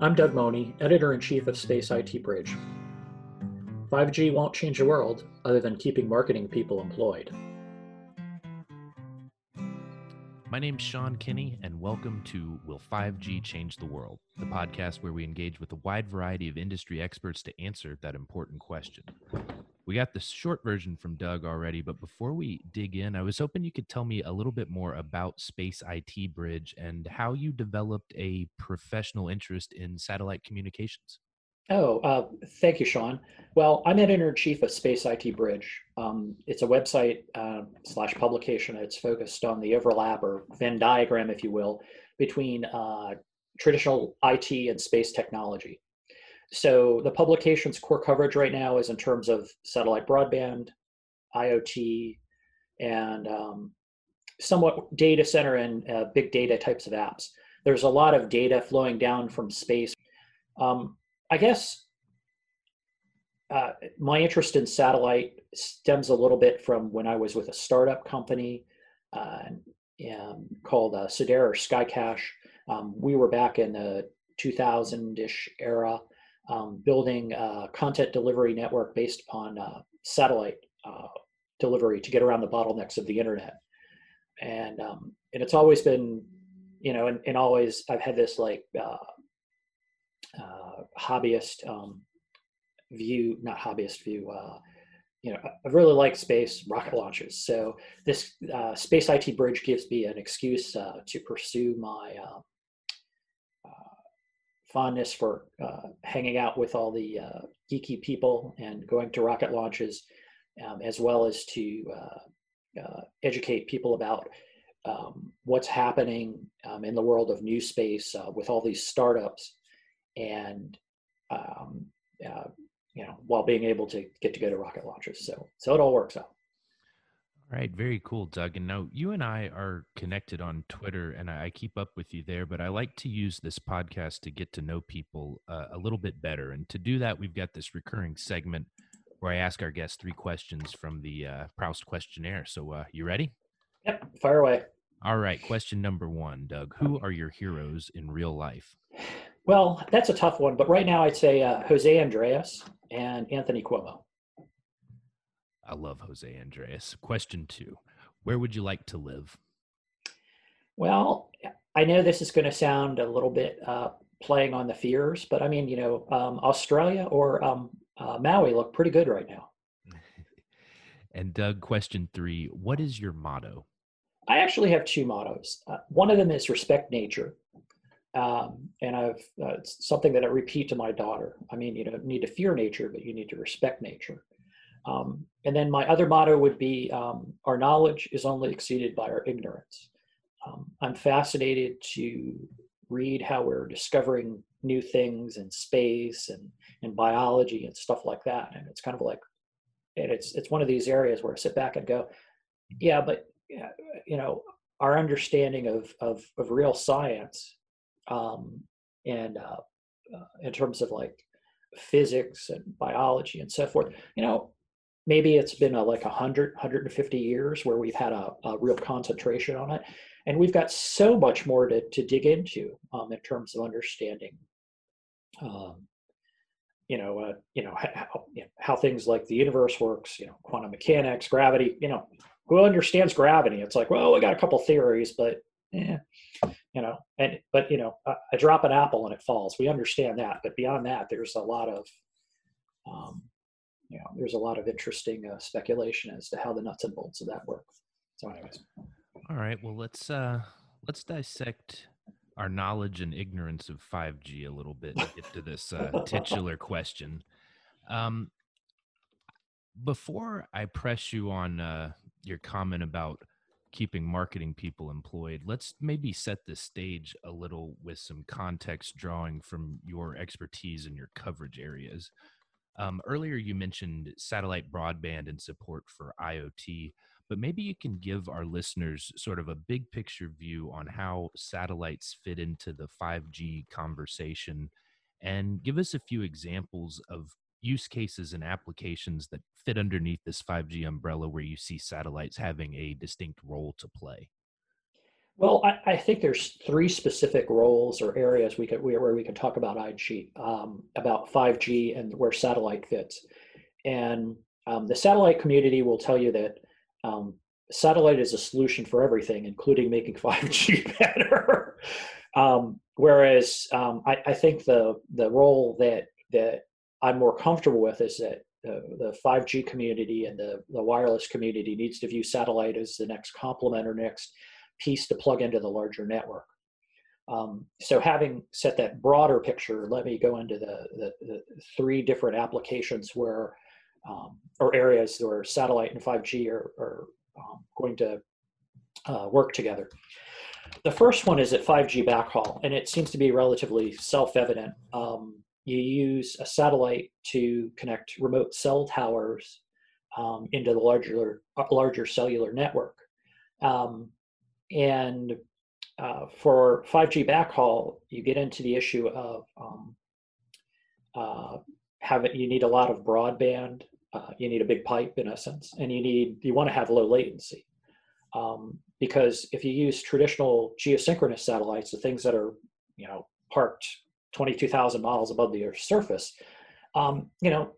I'm Doug Mohney, editor in chief of Space IT Bridge. 5G won't change the world other than keeping marketing people employed. My name's Sean Kinney, and welcome to Will 5G Change the World, the podcast where we engage with a wide variety of industry experts to answer that important question. We got the short version from Doug already, but before we dig in, I was hoping you could tell me a little bit more about Space IT Bridge and how you developed a professional interest in satellite communications. Oh, uh, thank you, Sean. Well, I'm editor in chief of Space IT Bridge. Um, it's a website uh, slash publication. It's focused on the overlap or Venn diagram, if you will, between uh, traditional IT and space technology. So the publication's core coverage right now is in terms of satellite broadband, IoT, and um, somewhat data center and uh, big data types of apps. There's a lot of data flowing down from space. Um, I guess uh, my interest in satellite stems a little bit from when I was with a startup company uh, um, called uh, Cidera or SkyCache. Um, we were back in the 2000-ish era, um, building a content delivery network based upon uh, satellite uh, delivery to get around the bottlenecks of the internet. And um, and it's always been, you know, and, and always I've had this like uh, uh, hobbyist um, view, not hobbyist view. Uh, you know, I really like space rocket launches. So this uh, space IT bridge gives me an excuse to pursue my fondness for hanging out with all the geeky people and going to rocket launches, um, as well as to educate people about um, what's happening um, in the world of new space with all these startups. And um, uh, you know while being able to get to go to rocket launches. So so it all works out all right very cool doug and now you and i are connected on twitter and i keep up with you there but i like to use this podcast to get to know people uh, a little bit better and to do that we've got this recurring segment where i ask our guests three questions from the uh, proust questionnaire so uh, you ready? Yep fire away. All right question number one doug who are your heroes in real life? Well, that's a tough one, but right now I'd say uh, Jose Andres and Anthony Cuomo. I love Jose Andres. Question two Where would you like to live? Well, I know this is going to sound a little bit uh, playing on the fears, but I mean, you know, um, Australia or um, uh, Maui look pretty good right now. and Doug, question three What is your motto? I actually have two mottos. Uh, one of them is respect nature, um, and I've uh, it's something that I repeat to my daughter. I mean, you don't need to fear nature, but you need to respect nature. Um, and then my other motto would be um, our knowledge is only exceeded by our ignorance. Um, I'm fascinated to read how we're discovering new things in space and, and biology and stuff like that. And it's kind of like, and it's, it's one of these areas where I sit back and go, yeah, but you know, our understanding of, of, of real science um, and uh, uh, in terms of like physics and biology and so forth you know maybe it's been a, like 100 150 years where we've had a, a, real concentration on it. And we've got so much more to, to dig into um, in terms of understanding um, you know uh, you know how, you know how things like the universe works you know quantum mechanics gravity you know who understands gravity? It's like well we got a couple theories but yeah you know and but you know I, drop an apple and it falls. We understand that but beyond that there's a lot of um, you know there's a lot of interesting uh, speculation as to how the nuts and bolts of that work. So anyways. All right well let's uh let's dissect our knowledge and ignorance of 5g a little bit to get to this uh, titular question. Um before i press you on uh your comment about keeping marketing people employed, let's maybe set the stage a little with some context drawing from your expertise in your coverage areas. Um, earlier, you mentioned satellite broadband and support for IoT, but maybe you can give our listeners sort of a big picture view on how satellites fit into the 5G conversation and give us a few examples of use cases and applications that fit underneath this 5G umbrella where you see satellites having a distinct role to play? Well, I, I, think there's three specific roles or areas we could where we can talk about IG, um, about 5G and where satellite fits. And um, the satellite community will tell you that um, satellite is a solution for everything, including making 5G better. Um, whereas um, I, I, think the the role that that I'm more comfortable with is that the, the 5G community and the, the wireless community needs to view satellite as the next complement or next piece to plug into the larger network. Um, so having set that broader picture, let me go into the, the, the three different applications where, um, or areas where satellite and 5G are, are um, going to uh, work together. The first one is at 5G backhaul, and it seems to be relatively self-evident. Um, you use a satellite to connect remote cell towers um, into the larger, larger cellular network. Um, and uh, for 5G backhaul, you get into the issue of um, uh, having you need a lot of broadband. Uh, you need a big pipe in essence, and you need you want to have low latency um, because if you use traditional geosynchronous satellites, the things that are you know parked 22,000 miles above the Earth's surface, um, you know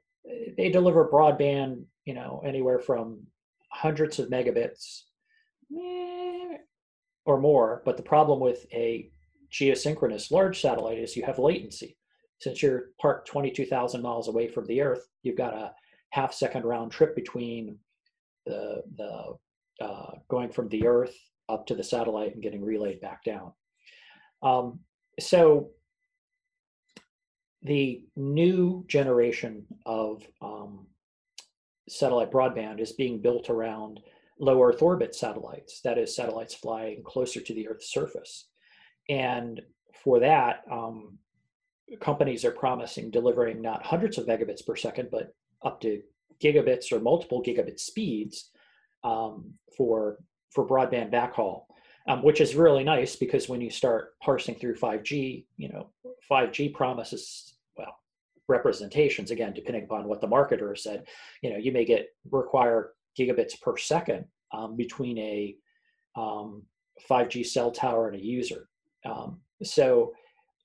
they deliver broadband you know anywhere from hundreds of megabits eh, or more. But the problem with a geosynchronous large satellite is you have latency. Since you're parked 22,000 miles away from the Earth, you've got a half second round trip between the, the uh, going from the Earth up to the satellite and getting relayed back down. Um, so the new generation of um, satellite broadband is being built around low Earth orbit satellites, that is, satellites flying closer to the Earth's surface. And for that, um, companies are promising delivering not hundreds of megabits per second, but up to gigabits or multiple gigabit speeds um, for for broadband backhaul, um, which is really nice because when you start parsing through 5G, you know, 5G promises well representations again, depending upon what the marketer said. You know, you may get require gigabits per second um, between a um, 5G cell tower and a user. Um, so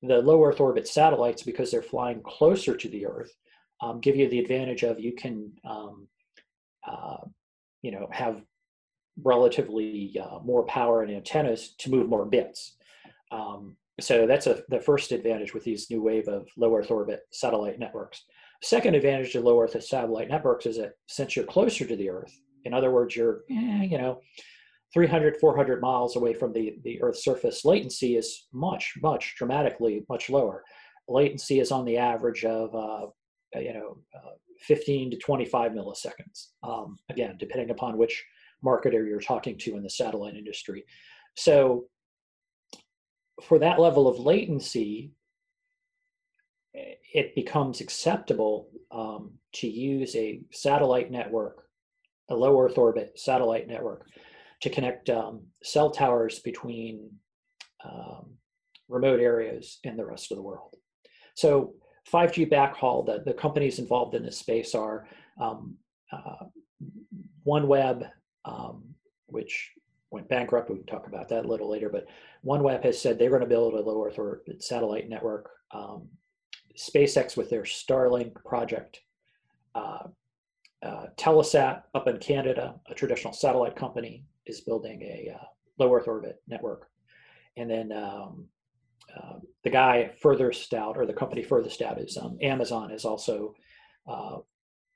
the low Earth orbit satellites, because they're flying closer to the Earth, um, give you the advantage of you can, um, uh, you know, have relatively uh, more power and antennas to move more bits. Um, so that's a, the first advantage with these new wave of low Earth orbit satellite networks. Second advantage of low Earth satellite networks is that since you're closer to the Earth, in other words, you're, eh, you know, 300, 400 miles away from the, the Earth's surface, latency is much, much dramatically much lower. Latency is on the average of, uh, you know, uh, 15 to 25 milliseconds. Um, again, depending upon which marketer you're talking to in the satellite industry. So for that level of latency, it becomes acceptable um, to use a satellite network a low Earth orbit satellite network to connect um, cell towers between um, remote areas in the rest of the world. So 5G backhaul, the, the companies involved in this space are um, uh, OneWeb, um, which went bankrupt. We can talk about that a little later, but OneWeb has said they're going to build a low Earth orbit satellite network. Um, SpaceX with their Starlink project uh, uh, Telesat up in Canada, a traditional satellite company, is building a uh, low Earth orbit network. And then um, uh, the guy furthest out, or the company furthest out, is um, Amazon, has also uh,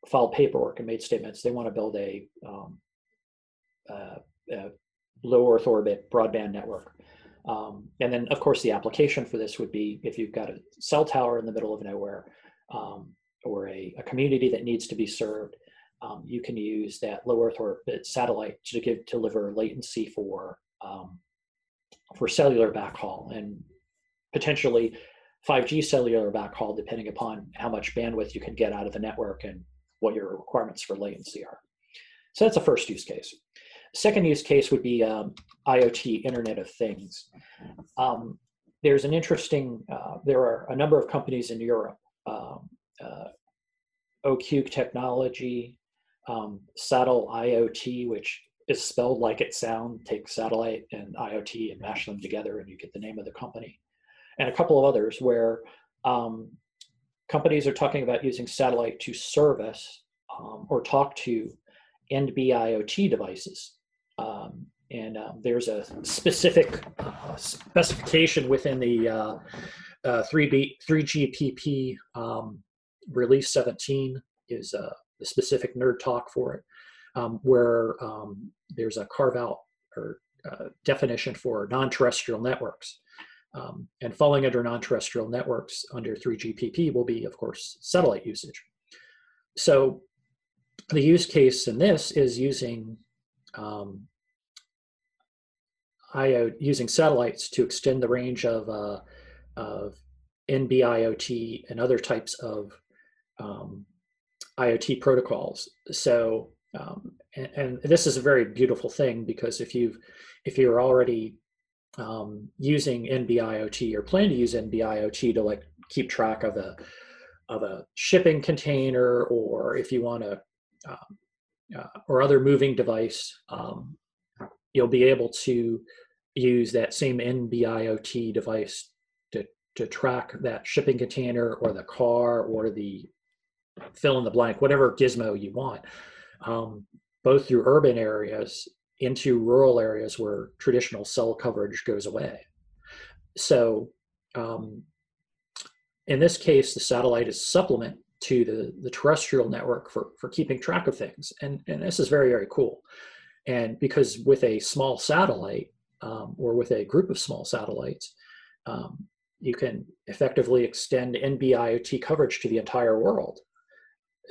filed paperwork and made statements. They want to build a, um, a low Earth orbit broadband network. Um, and then, of course, the application for this would be if you've got a cell tower in the middle of nowhere um, or a, a community that needs to be served um, you can use that low Earth orbit satellite to give deliver latency for um, for cellular backhaul and potentially 5G cellular backhaul, depending upon how much bandwidth you can get out of the network and what your requirements for latency are. So that's the first use case. Second use case would be um, IoT, Internet of Things. Um, there's an interesting, uh, there are a number of companies in Europe, um, uh, Technology, um, Sateliot, which is spelled like it sounds. Take satellite and IoT and mash them together, and you get the name of the company. And a couple of others where um, companies are talking about using satellite to service um, or talk to NB-IoT devices. Um, and um, there's a specific uh, specification within the uh, uh, 3B, 3GPP um, release 17 is uh, the specific nerd talk for it, um, where um, there's a carve out or uh, definition for non-terrestrial networks. Um, and falling under non-terrestrial networks under 3GPP will be, of course, satellite usage. So the use case in this is using um, IO, using satellites to extend the range of, uh, of NB-IoT and other types of um, IoT protocols. So, um, and, and, this is a very beautiful thing because if you've if you're already um, using NB-IoT or plan to use NB-IoT to like keep track of a of a shipping container, or if you want to, um, uh, or other moving device, um, you'll be able to use that same NB-IoT device to to track that shipping container or the car or the fill in the blank, whatever gizmo you want, um, both through urban areas into rural areas where traditional cell coverage goes away. So, um, in this case, the satellite is supplement to the, the terrestrial network for, for keeping track of things. And, and this is very, very cool. And because with a small satellite um, or with a group of small satellites, um, you can effectively extend NB-IoT coverage to the entire world.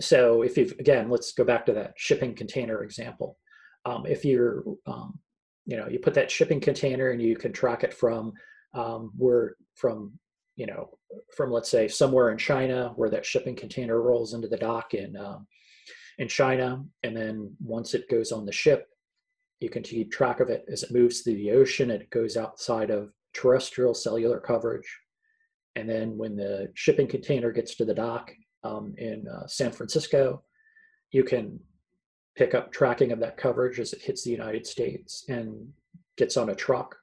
So if you've, again, let's go back to that shipping container example um, if you're um, you know you put that shipping container and you can track it from um, where from you know from let's say somewhere in China where that shipping container rolls into the dock in um, in China and then once it goes on the ship you can keep track of it as it moves through the ocean it goes outside of terrestrial cellular coverage and then when the shipping container gets to the dock um, in uh, San Francisco you can pick up tracking of that coverage as it hits the United States and gets on a truck.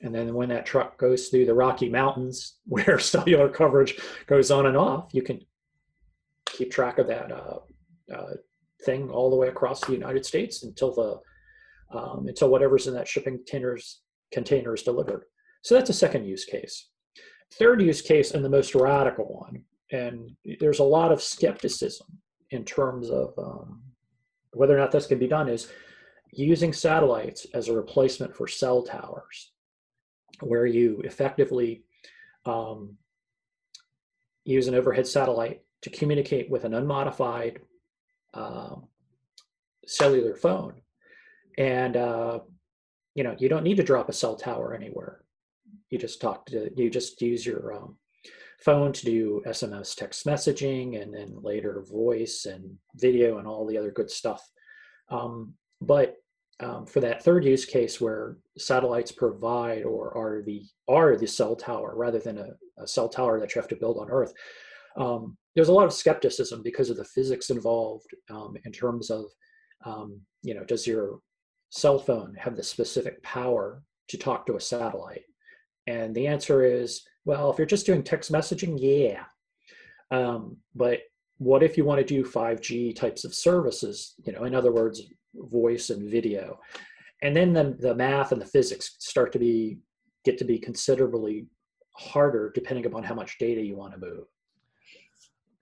And then when that truck goes through the Rocky Mountains, where cellular coverage goes on and off, you can keep track of that uh, uh, thing all the way across the United States until the um, until whatever's in that shipping containers container is delivered. So that's a second use case. Third use case, and the most radical one, and there's a lot of skepticism in terms of um, whether or not this can be done is using satellites as a replacement for cell towers, where you effectively um, use an overhead satellite to communicate with an unmodified uh, cellular phone. And uh, you know, you don't need to drop a cell tower anywhere. You just talk to, you just use your um, phone to do SMS text messaging and then later voice and video and all the other good stuff. Um, but um, for that third use case where satellites provide or are the are the cell tower rather than a, a cell tower that you have to build on Earth, um, there's a lot of skepticism because of the physics involved um, in terms of um, you know does your cell phone have the specific power to talk to a satellite? And the answer is well, if you're just doing text messaging, yeah. Um, but what if you want to do 5G types of services? You know, in other words, voice and video, and then the, the math and the physics start to be get to be considerably harder depending upon how much data you want to move.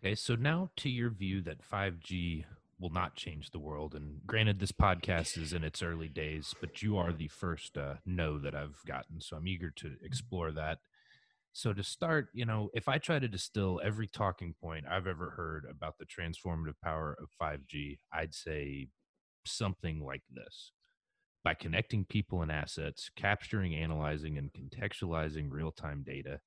Okay, so now to your view that 5G will not change the world. And granted, this podcast is in its early days, but you are the first uh, no that I've gotten. So I'm eager to explore that. So to start, you know, if I try to distill every talking point I've ever heard about the transformative power of 5G, I'd say something like this. By connecting people and assets, capturing, analyzing, and contextualizing real time data,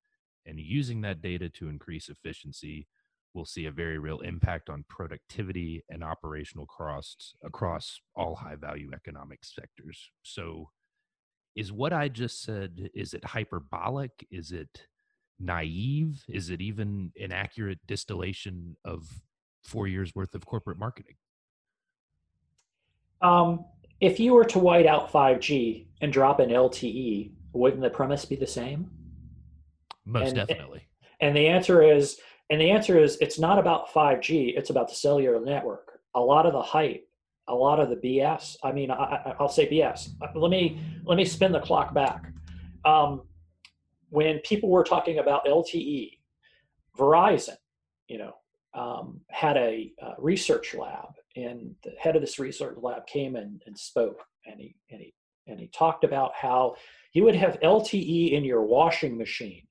and using that data to increase efficiency, we'll see a very real impact on productivity and operational costs across all high value economic sectors. So, is what I just said, is it hyperbolic? Is it naive? Is it even an accurate distillation of four years worth of corporate marketing? Um, if you were to white out 5G and drop in LTE, wouldn't the premise be the same? Most And- definitely. And the answer is, and the answer is, it's not about 5G. It's about the cellular network. A lot of the hype, a lot of the BS. I mean, I, I- I'll say BS. Uh, Let me let me spin the clock back. Um, when people were talking about LTE, Verizon, you know, um, had a uh, research lab, and the head of this research lab came and, and spoke, and he and he and he talked about how you would have LTE in your washing machine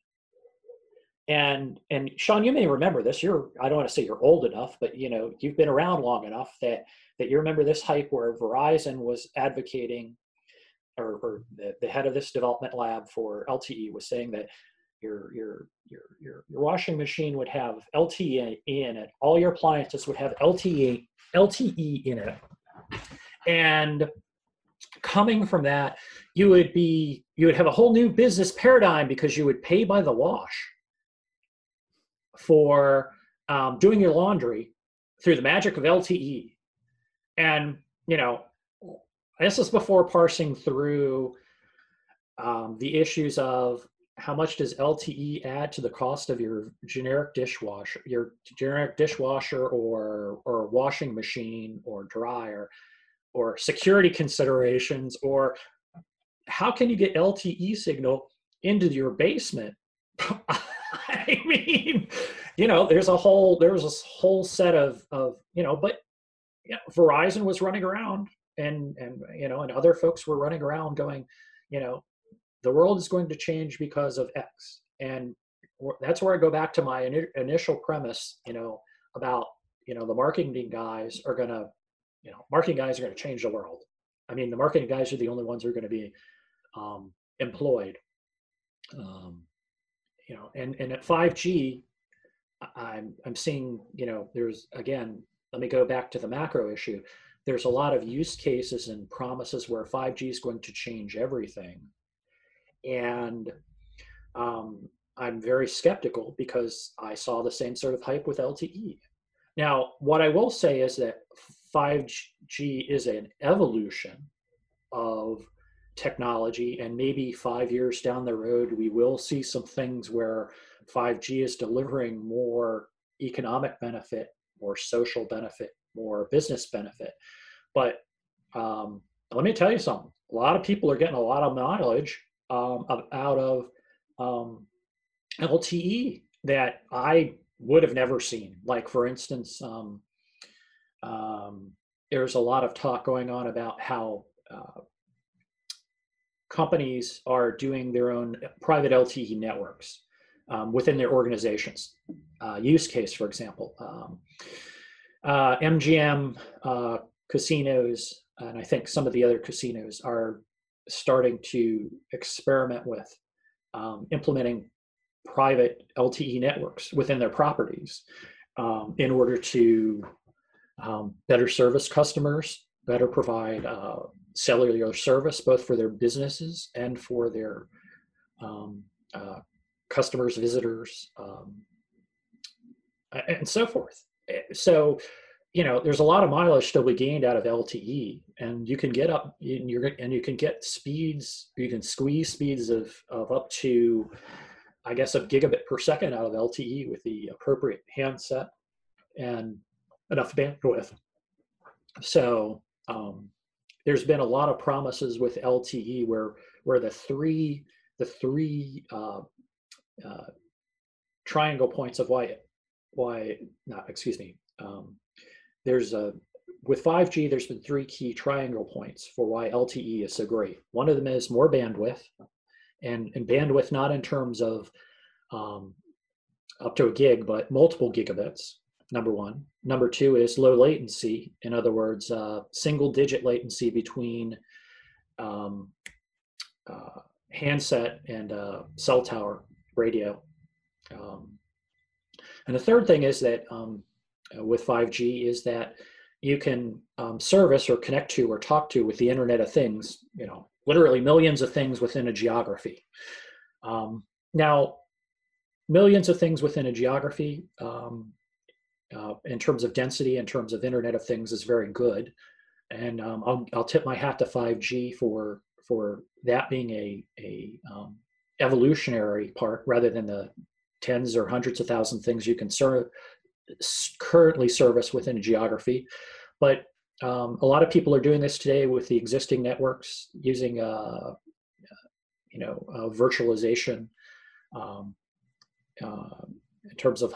and and Sean, you may remember this. You're I don't want to say you're old enough, but you know you've been around long enough that that you remember this hype where Verizon was advocating, or, or the, the head of this development lab for LTE was saying that your your your your your washing machine would have LTE in it. All your appliances would have LTE LTE in it, and coming from that, you would be you would have a whole new business paradigm because you would pay by the wash for um, doing your laundry through the magic of LTE. And, you know, this is before parsing through um, the issues of how much does LTE add to the cost of your generic dishwasher, your generic dishwasher or, or washing machine or dryer, or security considerations, or how can you get LTE signal into your basement? I mean, you know, there's a whole there's a whole set of of you know, but you know, Verizon was running around and and you know, and other folks were running around going, you know, the world is going to change because of X, and that's where I go back to my ini- initial premise, you know, about you know the marketing guys are going to, you know, marketing guys are going to change the world. I mean, the marketing guys are the only ones who are going to be um, employed. Um, you know, and and at 5G, I'm, I'm seeing you know there's again. Let me go back to the macro issue. There's a lot of use cases and promises where 5G is going to change everything, and um, I'm very skeptical because I saw the same sort of hype with LTE. Now, what I will say is that 5G is an evolution of technology and maybe five years down the road we will see some things where 5g is delivering more economic benefit more social benefit more business benefit but um, let me tell you something a lot of people are getting a lot of mileage um, out of um, lte that i would have never seen like for instance um, um, there's a lot of talk going on about how uh, companies are doing their own private LTE networks um, within their organizations. Uh, use case, for example, uh, MGM uh, casinos, and I think some of the other casinos are starting to experiment with um, implementing private LTE networks within their properties um, in order to um, better service customers, better provide uh, cellular service both for their businesses and for their um, uh, customers, visitors, um, and so forth. So, you know, there's a lot of mileage still be gained out of LTE, and you can get up, and you're and you can get speeds, you can squeeze speeds of of up to, I guess, a gigabit per second out of LTE with the appropriate handset and enough bandwidth. So. Um, there's been a lot of promises with LTE where where the three the three uh, uh, triangle points of why why not excuse me um, there's a with 5G there's been three key triangle points for why LTE is so great. One of them is more bandwidth and and bandwidth not in terms of um, up to a gig but multiple gigabits number one. Number two is low latency. In other words, uh, single digit latency between um, uh, handset and uh, cell tower radio. Um, and the third thing is that um, with 5G is that you can um, service or connect to or talk to with the Internet of Things, you know, literally millions of things within a geography. Um, now, millions of things within a geography um, uh, in terms of density, in terms of Internet of Things, is very good. and um, I'll, I'll tip my hat to 5G for for that being a a um, evolutionary part rather than the tens or hundreds of thousand things you can serve currently service within a geography. But um, a lot of people are doing this today with the existing networks using, uh, you know, uh, virtualization um, uh, in terms of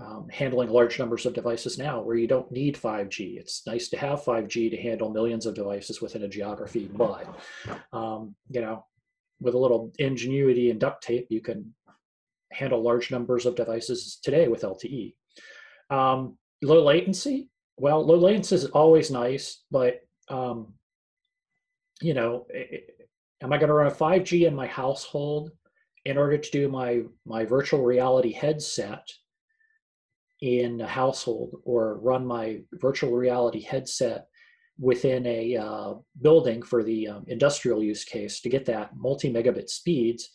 um, handling large numbers of devices now, where you don't need 5G. It's nice to have 5G to handle millions of devices within a geography, but um, you know, with a little ingenuity and duct tape, you can handle large numbers of devices today with LTE. Um, low latency, well, low latency is always nice, but um, you know, am I going to run a 5G in my household in order to do my my virtual reality headset in a household, or run my virtual reality headset within a uh, building for the um, industrial use case to get that multi megabit speeds?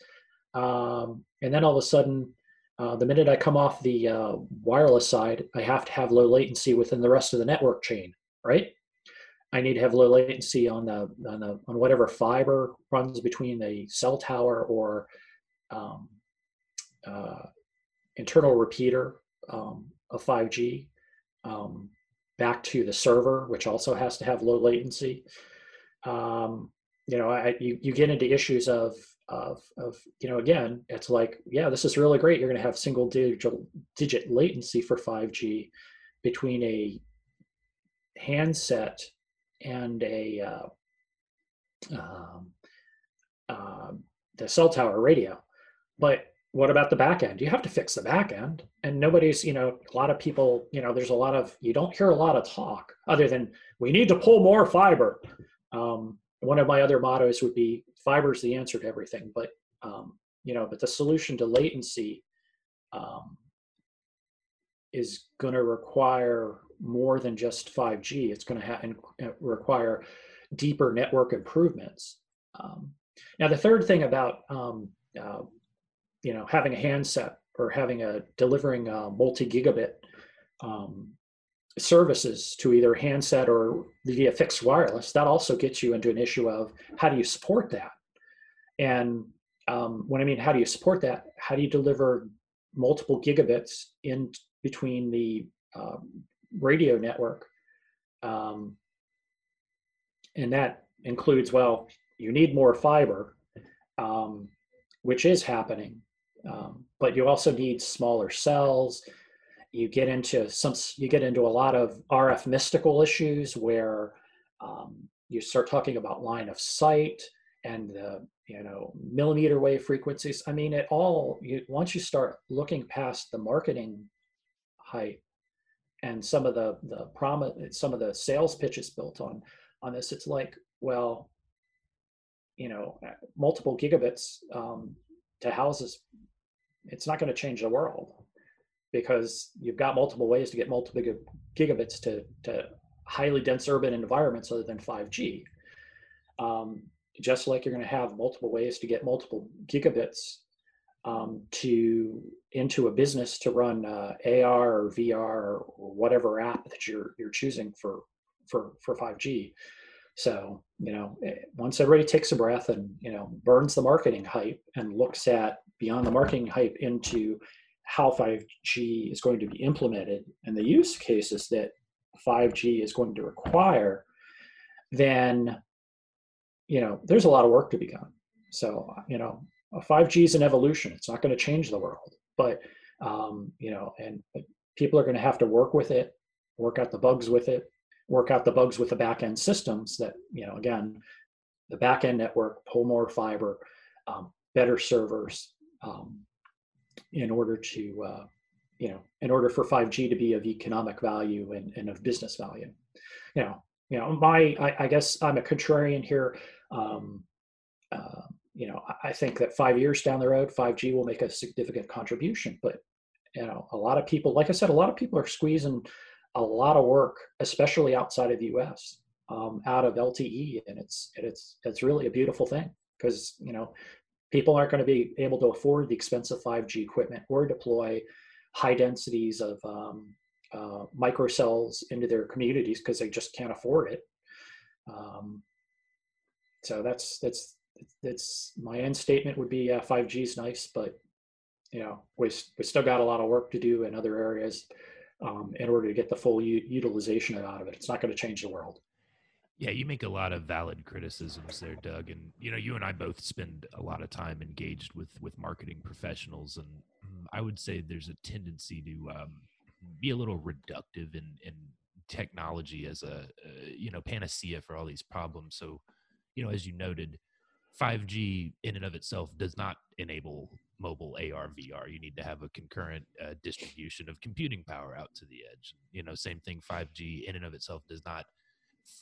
Um, and then all of a sudden, uh, the minute I come off the uh, wireless side, I have to have low latency within the rest of the network chain, right? I need to have low latency on the on the on whatever fiber runs between the cell tower or um, uh, internal repeater um, of 5G um, back to the server, which also has to have low latency. Um, you know, I, you, you get into issues of of, of you know again it's like yeah this is really great. You're going to have single digit digit latency for 5g between a handset and a uh, um, uh, the cell tower radio. But what about the back end? You have to fix the back end and nobody's you know a lot of people you know there's a lot of you don't hear a lot of talk other than we need to pull more fiber. Um, one of my other mottos would be fiber is the answer to everything, but um, you know, but the solution to latency um, is going to require more than just 5G. It's going to ha- uh, require deeper network improvements. Um, now, the third thing about um, uh, you know having a handset or having a delivering a multi-gigabit um, services to either handset or via fixed wireless, that also gets you into an issue of how do you support that? And um, when I mean how do you support that, how do you deliver multiple gigabits in between the um, radio network? Um, and that includes, well, you need more fiber, um, which is happening, um, but you also need smaller cells you get into some you get into a lot of rf mystical issues where um, you start talking about line of sight and the you know millimeter wave frequencies. I mean it all you, once you start looking past the marketing hype and some of the the promise some of the sales pitches built on on this it's like well you know multiple gigabits um, to houses it's not going to change the world because you've got multiple ways to get multiple gigabits to, to highly dense urban environments other than 5G. Um, just like you're going to have multiple ways to get multiple gigabits um, to into a business to run uh, AR or VR or whatever app that you're you're choosing for for for 5G. So you know, eh, once everybody takes a breath and you know burns the marketing hype and looks at beyond the marketing hype into how 5G is going to be implemented and the use cases that 5G is going to require, then you know there's a lot of work to be done. So you know, 5G is an evolution. It's not going to change the world, but um, you know, and people are going to have to work with it, work out the bugs with it, work out the bugs with the back end systems. That you know, again, the back end network, pull more fiber, um, better servers, um, in order to uh, you know in order for 5g to be of economic value and, and of business value. You know you know my i, I guess i'm a contrarian here. Um, uh, you know i think that five years down the road 5g will make a significant contribution but you know a lot of people like i said a lot of people are squeezing a lot of work especially outside of the us um, out of lte and it's it's it's really a beautiful thing because you know people aren't going to be able to afford the expensive 5G equipment or deploy high densities of um, uh, microcells into their communities because they just can't afford it. Um, so that's that's that's my end statement would be uh, 5G is nice, but you know we we still got a lot of work to do in other areas um, in order to get the full u- utilization out of it. It's not going to change the world. Yeah, you make a lot of valid criticisms there, Doug, and you know you and I both spend a lot of time engaged with with marketing professionals, and mm, I would say there's a tendency to um, be a little reductive in in technology as a uh, you know panacea for all these problems. So, you know, as you noted, 5G in and of itself does not enable mobile AR VR. You need to have a concurrent uh, distribution of computing power out to the edge. You know, same thing. 5G in and of itself does not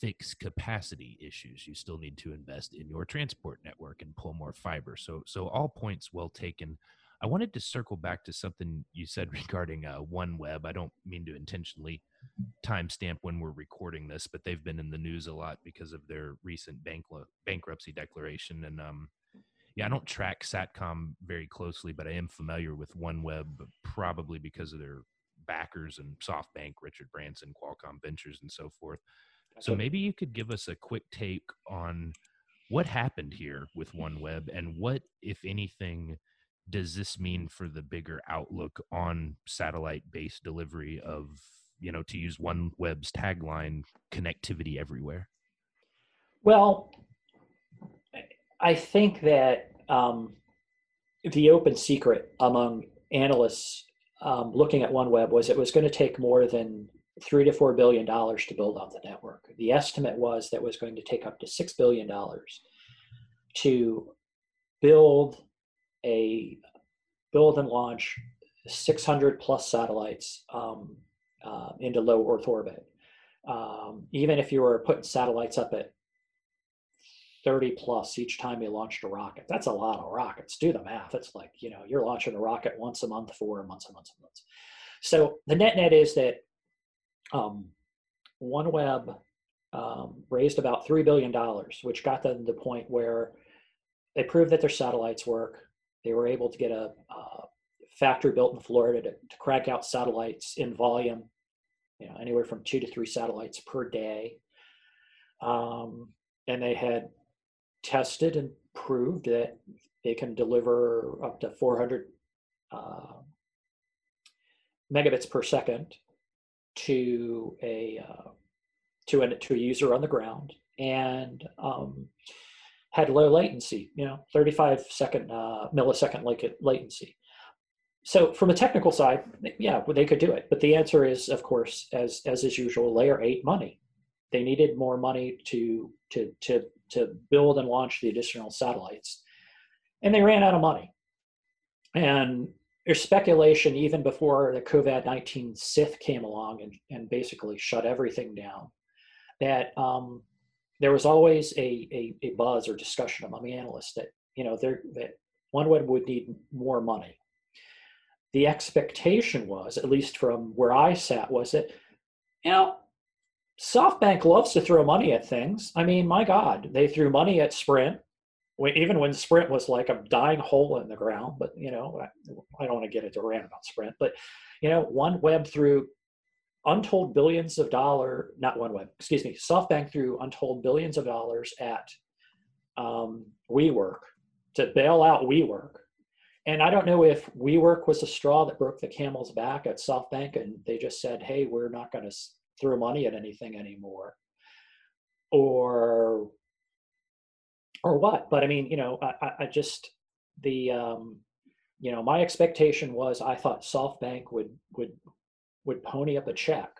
fix capacity issues. You still need to invest in your transport network and pull more fiber. So, so all points well taken. I wanted to circle back to something you said regarding uh, OneWeb. I don't mean to intentionally timestamp when we're recording this, but they've been in the news a lot because of their recent bank bankruptcy declaration. And um, yeah, I don't track Satcom very closely, but I am familiar with OneWeb probably because of their backers and SoftBank, Richard Branson, Qualcomm Ventures, and so forth. So maybe you could give us a quick take on what happened here with OneWeb and what, if anything, does this mean for the bigger outlook on satellite-based delivery of, you know, to use OneWeb's tagline, connectivity everywhere? Well, I think that um, the open secret among analysts um, looking at OneWeb was it was going to take more than three to four billion dollars to build out the network. The estimate was that was going to take up to six billion dollars to build a build and launch 600 plus satellites um, uh, into low Earth orbit. Um, even if you were putting satellites up at 30 plus each time you launched a rocket, that's a lot of rockets. Do the math. It's like, you know, you're launching a rocket once a month for months and months and months. So the net net is that um, OneWeb um, raised about $3 billion, which got them to the point where they proved that their satellites work. They were able to get a, a factory built in Florida to, to, crank out satellites in volume, you know, anywhere from two to three satellites per day. Um, and they had tested and proved that they can deliver up to 400 uh, megabits per second to a uh, to a to a user on the ground and um, had low latency, you know, 35 second uh, millisecond latency. So from a technical side, yeah, they could do it. But the answer is, of course, as as is usual, layer eight money. They needed more money to to to to build and launch the additional satellites, and they ran out of money. And there's speculation even before the COVID 19 Sith came along and, and basically shut everything down that um, there was always a, a, a, buzz or discussion among the analysts that, you know, there that OneWeb would need more money. The expectation was, at least from where I sat, was that, you know, SoftBank loves to throw money at things. I mean, my God, they threw money at Sprint even when Sprint was like a dying hole in the ground, but you know, I, I don't want to get into a rant about Sprint, but you know, one web threw untold billions of dollar, not OneWeb, excuse me, SoftBank threw untold billions of dollars at um, WeWork to bail out WeWork. And I don't know if WeWork was the straw that broke the camel's back at SoftBank, and they just said, "Hey, we're not going to throw money at anything anymore," or or what. But I mean, you know, I, I just the um, you know my expectation was I thought SoftBank would would would pony up a check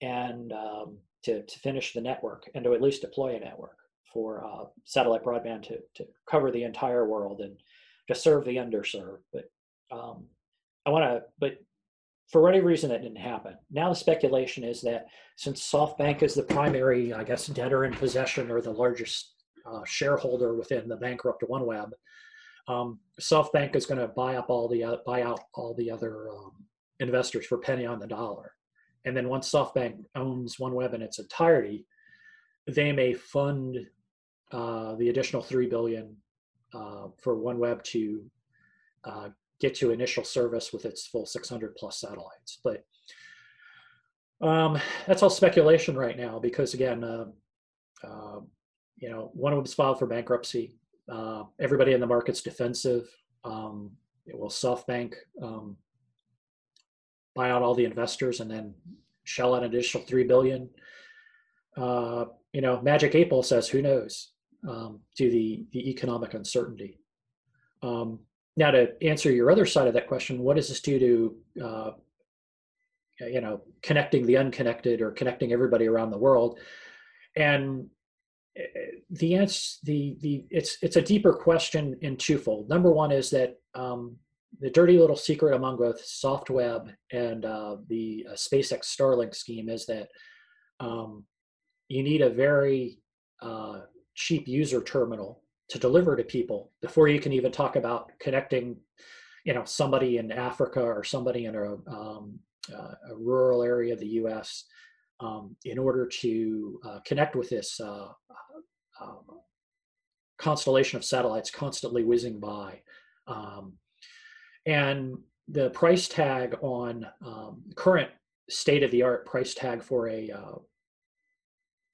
and um, to to finish the network and to at least deploy a network for uh, satellite broadband to to cover the entire world and to serve the underserved. But um, I want to, but for whatever reason, that didn't happen. Now the speculation is that since SoftBank is the primary, I guess, debtor in possession or the largest uh, shareholder within the bankrupt OneWeb, um, SoftBank is going to buy up all the uh, buy out all the other um, investors for penny on the dollar, and then once SoftBank owns OneWeb in its entirety, they may fund uh, the additional three billion uh, for OneWeb to uh, get to initial service with its full 600 plus satellites. But um, that's all speculation right now because again, you know, OneWeb's filed for bankruptcy. Uh, everybody in the market's defensive. Um, will SoftBank um, buy out all the investors and then shell out an additional three billion? Uh, you know, Magic Ball says, who knows? Um, to the the economic uncertainty. Um, now, to answer your other side of that question, what does this do to uh, you know connecting the unconnected or connecting everybody around the world? And the answer, the the it's it's a deeper question in twofold. Number one is that um, the dirty little secret among both SoftWeb and uh, the uh, SpaceX Starlink scheme is that um, you need a very uh, cheap user terminal to deliver to people before you can even talk about connecting you know somebody in africa or somebody in a, um, uh, a rural area of the us um, in order to uh, connect with this uh, um, constellation of satellites constantly whizzing by um, and the price tag on um, current state of the art price tag for a, uh,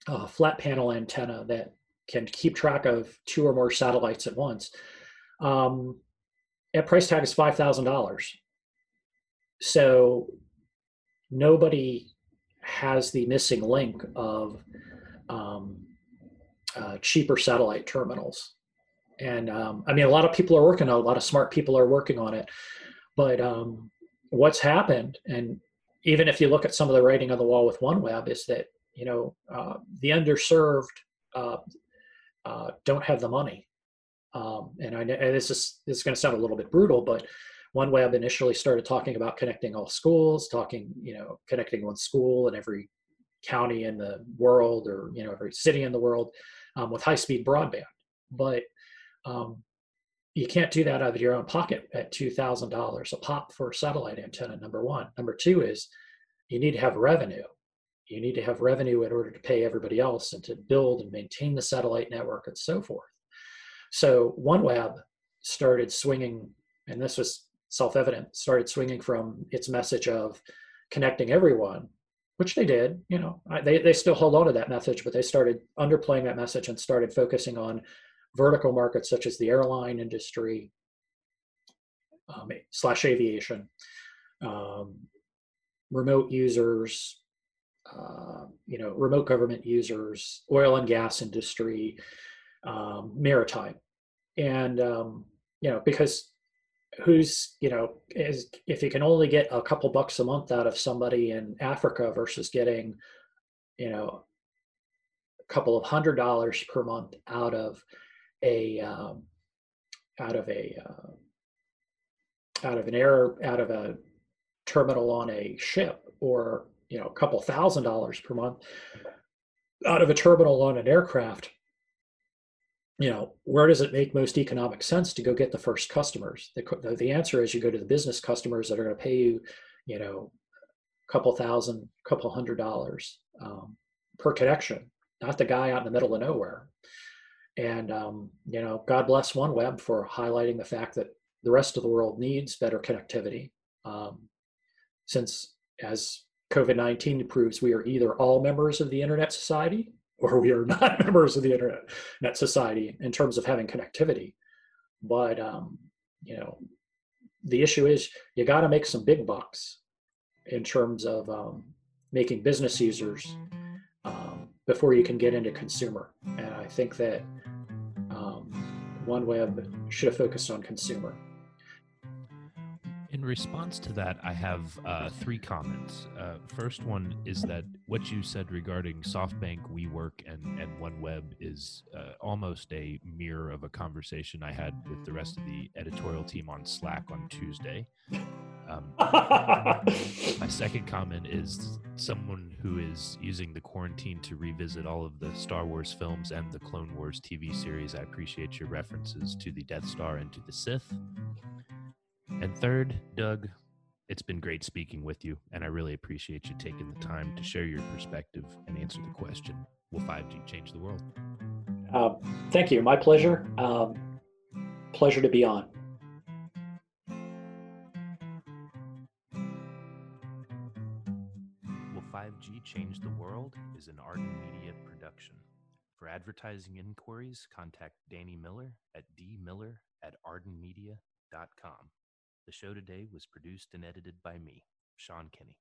a flat panel antenna that can keep track of two or more satellites at once. Um, at price tag is five thousand dollars. So nobody has the missing link of um, uh, cheaper satellite terminals. And um, I mean, a lot of people are working on it, a lot of smart people are working on it. But um, what's happened, and even if you look at some of the writing on the wall with OneWeb, is that you know uh, the underserved uh, uh, don't have the money. Um, and I know and this is this is going to sound a little bit brutal, but OneWeb initially started talking about connecting all schools, talking you know connecting one school in every county in the world or you know every city in the world um, with high speed broadband. But um, you can't do that out of your own pocket at two thousand dollars a pop for a satellite antenna. Number one. Number two is you need to have revenue you need to have revenue in order to pay everybody else and to build and maintain the satellite network and so forth. So OneWeb started swinging, and this was self-evident, started swinging from its message of connecting everyone, which they did. You know, they they still hold on to that message, but they started underplaying that message and started focusing on vertical markets such as the airline industry um, slash aviation, um, remote users, uh, you know, remote government users, oil and gas industry, um, maritime, and um, you know, because who's you know, is if you can only get a couple bucks a month out of somebody in Africa versus getting, you know, a couple of hundred dollars per month out of a um, out of a uh, out of an air out of a terminal on a ship or you know a couple thousand dollars per month out of a terminal on an aircraft you know where does it make most economic sense to go get the first customers? The, the answer is you go to the business customers that are going to pay you you know a couple thousand couple hundred dollars um, per connection not the guy out in the middle of nowhere. And um, you know god bless oneweb for highlighting the fact that the rest of the world needs better connectivity. Um, since as COVID 19 proves we are either all members of the Internet Society or we are not members of the Internet Society in terms of having connectivity. But, um, you know, the issue is you got to make some big bucks in terms of um, making business users um, before you can get into consumer. And I think that um, OneWeb should have focused on consumer. In response to that, I have uh, three comments. Uh, first one is that what you said regarding SoftBank, WeWork, and, and OneWeb is uh, almost a mirror of a conversation I had with the rest of the editorial team on Slack on Tuesday. Um, my second comment is someone who is using the quarantine to revisit all of the Star Wars films and the Clone Wars TV series. I appreciate your references to the Death Star and to the Sith. And third, Doug, it's been great speaking with you, and I really appreciate you taking the time to share your perspective and answer the question Will 5G change the world? Uh, thank you. My pleasure. Um, pleasure to be on. Will 5G change the world is an Arden Media production. For advertising inquiries, contact Danny Miller at dmiller at ardenmedia.com. The show today was produced and edited by me, Sean Kinney.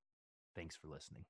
Thanks for listening.